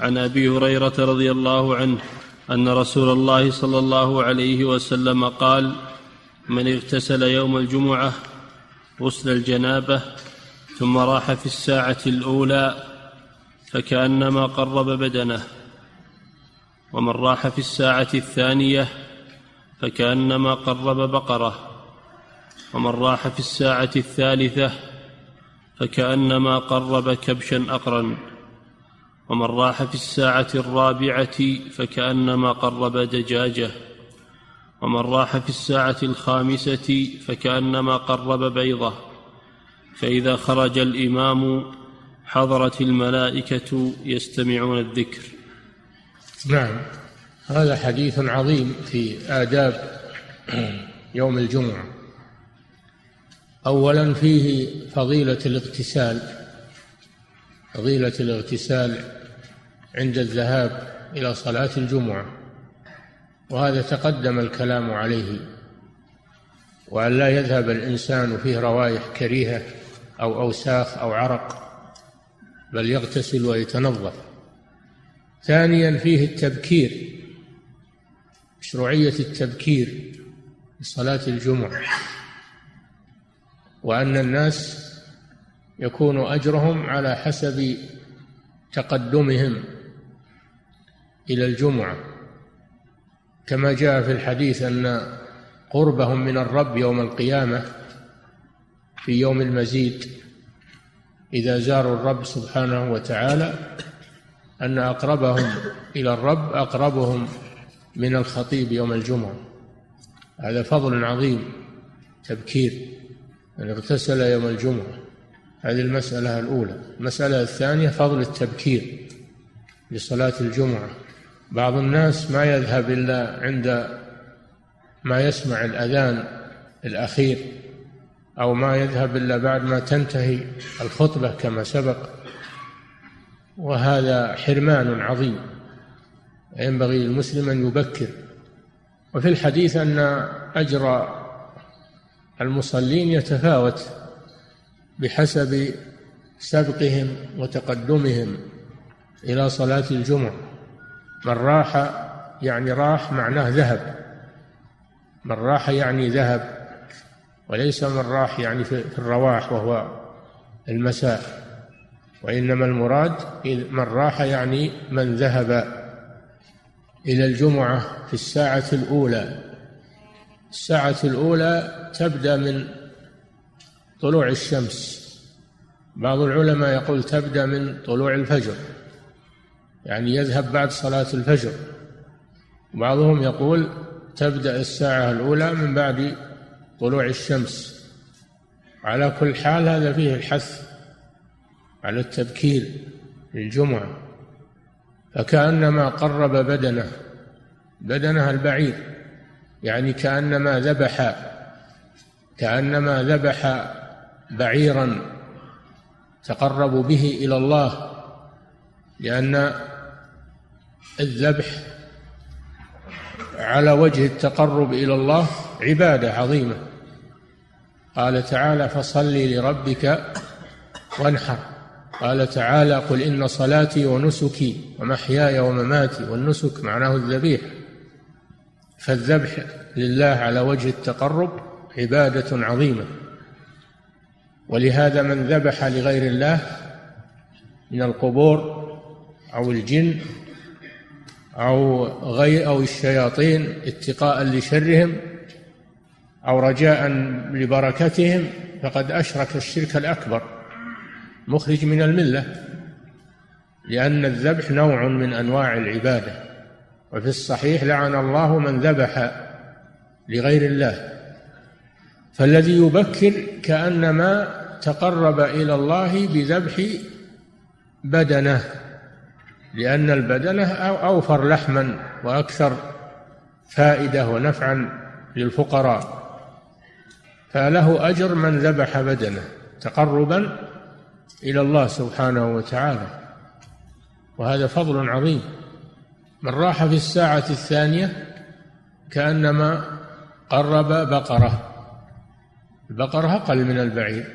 عن أبي هريرة رضي الله عنه أن رسول الله صلى الله عليه وسلم قال من اغتسل يوم الجمعة غسل الجنابة ثم راح في الساعة الأولى فكأنما قرب بدنه ومن راح في الساعة الثانية فكأنما قرب بقرة ومن راح في الساعة الثالثة فكأنما قرب كبشا اقرا. ومن راح في الساعة الرابعة فكأنما قرب دجاجة. ومن راح في الساعة الخامسة فكأنما قرب بيضة. فإذا خرج الإمام حضرت الملائكة يستمعون الذكر. نعم. هذا حديث عظيم في آداب يوم الجمعة. أولا فيه فضيلة الاغتسال. فضيلة الاغتسال عند الذهاب إلى صلاة الجمعة وهذا تقدم الكلام عليه وأن لا يذهب الإنسان فيه روائح كريهة أو أوساخ أو عرق بل يغتسل ويتنظف. ثانيا فيه التبكير مشروعية التبكير لصلاة الجمعة وأن الناس يكون أجرهم على حسب تقدمهم إلى الجمعة. كما جاء في الحديث أن قربهم من الرب يوم القيامة في يوم المزيد إذا زاروا الرب سبحانه وتعالى أن أقربهم إلى الرب أقربهم من الخطيب يوم الجمعة. هذا فضل عظيم تبكير من اغتسل يوم الجمعة. هذه المسألة الأولى. المسألة الثانية فضل التبكير لصلاة الجمعة. بعض الناس ما يذهب إلا عند ما يسمع الأذان الأخير أو ما يذهب إلا بعد ما تنتهي الخطبة كما سبق. وهذا حرمان عظيم. ينبغي للمسلم أن يبكر. وفي الحديث أن أجر المصلين يتفاوت. بحسب سبقهم وتقدمهم إلى صلاة الجمعة. من راح يعني راح معناه ذهب. من راح يعني ذهب وليس من راح يعني في الرواح وهو المساء. وإنما المراد من راح يعني من ذهب إلى الجمعة في الساعة الأولى. الساعة الأولى تبدأ من طلوع الشمس. بعض العلماء يقول تبدأ من طلوع الفجر يعني يذهب بعد صلاة الفجر. بعضهم يقول تبدأ الساعة الأولى من بعد طلوع الشمس. على كل حال هذا فيه الحث على التبكير للجمعة. فكأنما قرب بدنه بدنها البعير يعني كأنما ذبح كأنما ذبح بعيرا تقرب به إلى الله لأن الذبح على وجه التقرب إلى الله عبادة عظيمة. قال تعالى فصل لربك وانحر قال تعالى قل إن صلاتي ونسكي ومحياي ومماتي والنسك معناه الذبيح. فالذبح لله على وجه التقرب عبادة عظيمة. ولهذا من ذبح لغير الله من القبور أو الجن أو غير أو الشياطين اتقاء لشرهم أو رجاء لبركتهم فقد أشرك الشرك الأكبر. مخرج من الملة لأن الذبح نوع من أنواع العبادة. وفي الصحيح لعن الله من ذبح لغير الله. فالذي يبكر كأنما تقرب إلى الله بذبح بدنة لأن البدنة أوفر لحما وأكثر فائدة ونفعا للفقراء. فله أجر من ذبح بدنة تقربا إلى الله سبحانه وتعالى. وهذا فضل عظيم. من راح في الساعة الثانية كأنما قرب بقرة. البقرة أقل من البعير.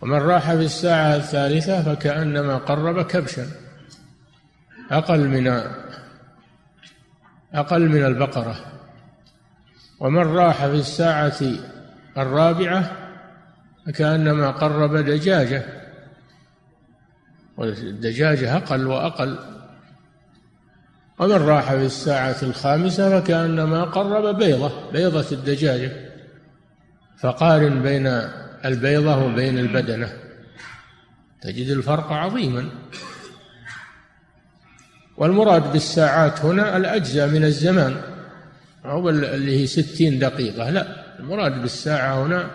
ومن راح في الساعة الثالثة فكأنما قرب كبشا. أقل من أقل من البقرة. ومن راح في الساعة الرابعة فكأنما قرب دجاجة. والدجاجة أقل وأقل. ومن راح في الساعة الخامسة فكأنما قرب بيضة بيضة الدجاجة. فقارن بين البيضة وبين البدنة. تجد الفرق عظيما. والمراد بالساعات هنا الأجزاء من الزمان. أو اللي هي ستين دقيقة لا. المراد بالساعة هنا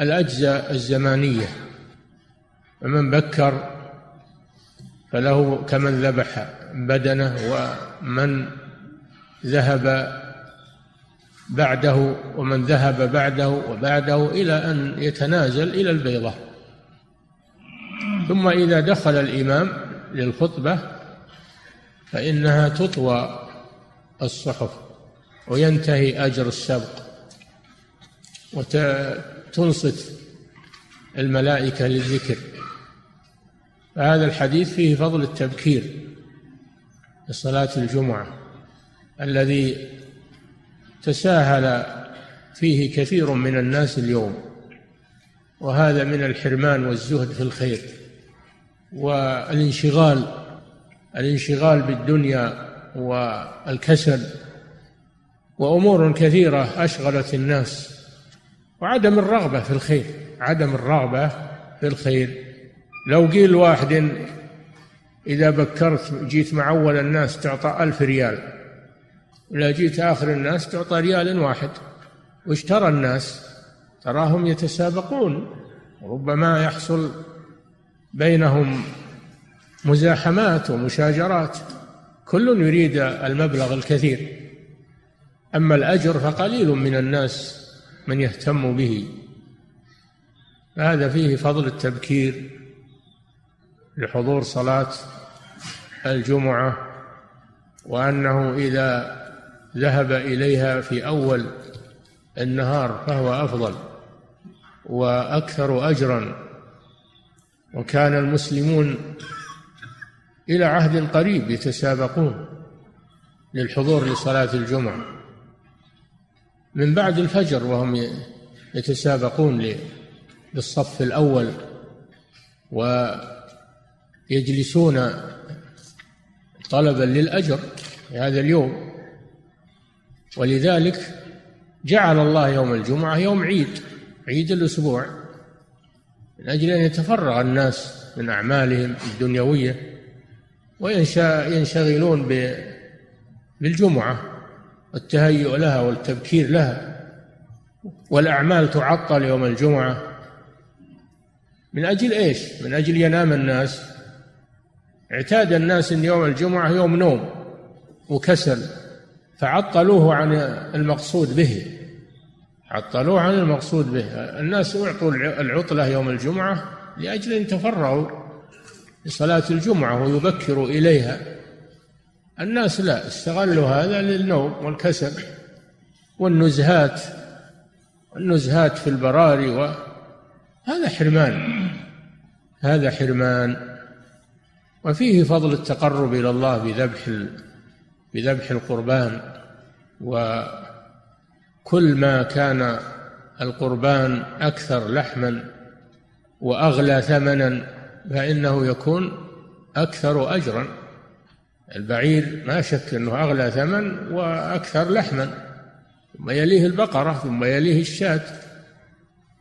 الأجزاء الزمانية. فمن بكر فله كمن ذبح بدنه ومن ذهب بعده ومن ذهب بعده وبعده إلى أن يتنازل إلى البيضة. ثم إذا دخل الإمام للخطبة فإنها تطوى الصحف وينتهي أجر السبق وتنصت الملائكة للذكر. فهذا الحديث فيه فضل التبكير لصلاة الجمعة الذي تساهل فيه كثير من الناس اليوم وهذا من الحرمان والزهد في الخير والانشغال الانشغال بالدنيا والكسل وأمور كثيرة أشغلت الناس وعدم الرغبة في الخير عدم الرغبة في الخير. لو قيل واحد إذا بكرت جيت مع أول الناس تعطى ألف ريال ولا جيت آخر الناس تعطى ريال واحد. وش ترى الناس تراهم يتسابقون. ربما يحصل بينهم مزاحمات ومشاجرات. كل يريد المبلغ الكثير. أما الأجر فقليل من الناس من يهتم به. هذا فيه فضل التبكير لحضور صلاة الجمعة وأنه إذا ذهب إليها في أول النهار فهو أفضل وأكثر أجرا. وكان المسلمون إلى عهد قريب يتسابقون للحضور لصلاة الجمعة. من بعد الفجر وهم يتسابقون للصف الأول و يجلسون طلبا للأجر في هذا اليوم. ولذلك جعل الله يوم الجمعة يوم عيد عيد الأسبوع من أجل أن يتفرغ الناس من أعمالهم الدنيوية وينشغلون بالجمعة والتهيؤ لها والتبكير لها والأعمال تعطل يوم الجمعة. من أجل إيش؟ من أجل ينام الناس. اعتاد الناس إن يوم الجمعة يوم نوم وكسل. فعطلوه عن المقصود به. عطلوه عن المقصود به. الناس أعطوا العطلة يوم الجمعة لأجل أن يتفرغوا لصلاة الجمعة ويبكروا إليها. الناس لا استغلوا هذا للنوم والكسل والنزهات النزهات في البراري وهذا حرمان هذا حرمان. وفيه فضل التقرب إلى الله بذبح بذبح القربان وكل ما كان القربان أكثر لحما وأغلى ثمنا فإنه يكون أكثر أجرا. البعير ما شك أنه أغلى ثمن وأكثر لحما ثم يليه البقرة ثم يليه الشاة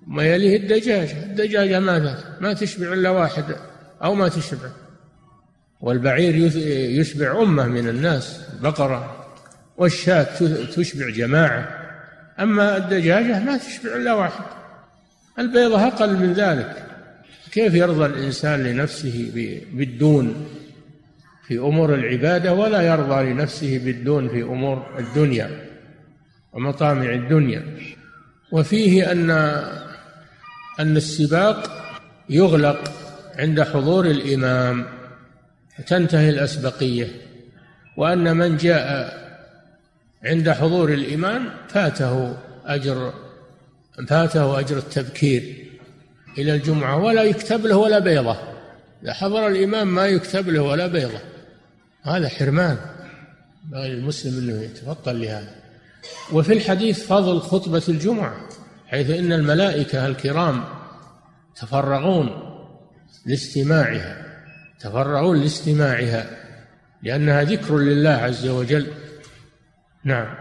ثم يليه الدجاجة الدجاجة ما ما تشبع إلا واحد أو ما تشبع. والبعير يشبع أمة من الناس البقرة والشاة تشبع جماعة. أما الدجاجة ما تشبع إلا واحد. البيضة أقل من ذلك. كيف يرضى الإنسان لنفسه بالدون في أمور العبادة ولا يرضى لنفسه بالدون في أمور الدنيا ومطامع الدنيا؟ وفيه أن أن السباق يغلق عند حضور الإمام. تنتهي الأسبقية وأن من جاء عند حضور الإمام فاته أجر فاته أجر التبكير إلى الجمعة ولا يكتب له ولا بيضة. إذا حضر الإمام ما يكتب له ولا بيضة. هذا حرمان. المسلم إنه يتفطن لهذا. وفي الحديث فضل خطبة الجمعة حيث إن الملائكة الكرام تفرغون لاستماعها. تفرغون لاستماعها لأنها ذكر لله عز وجل. نعم.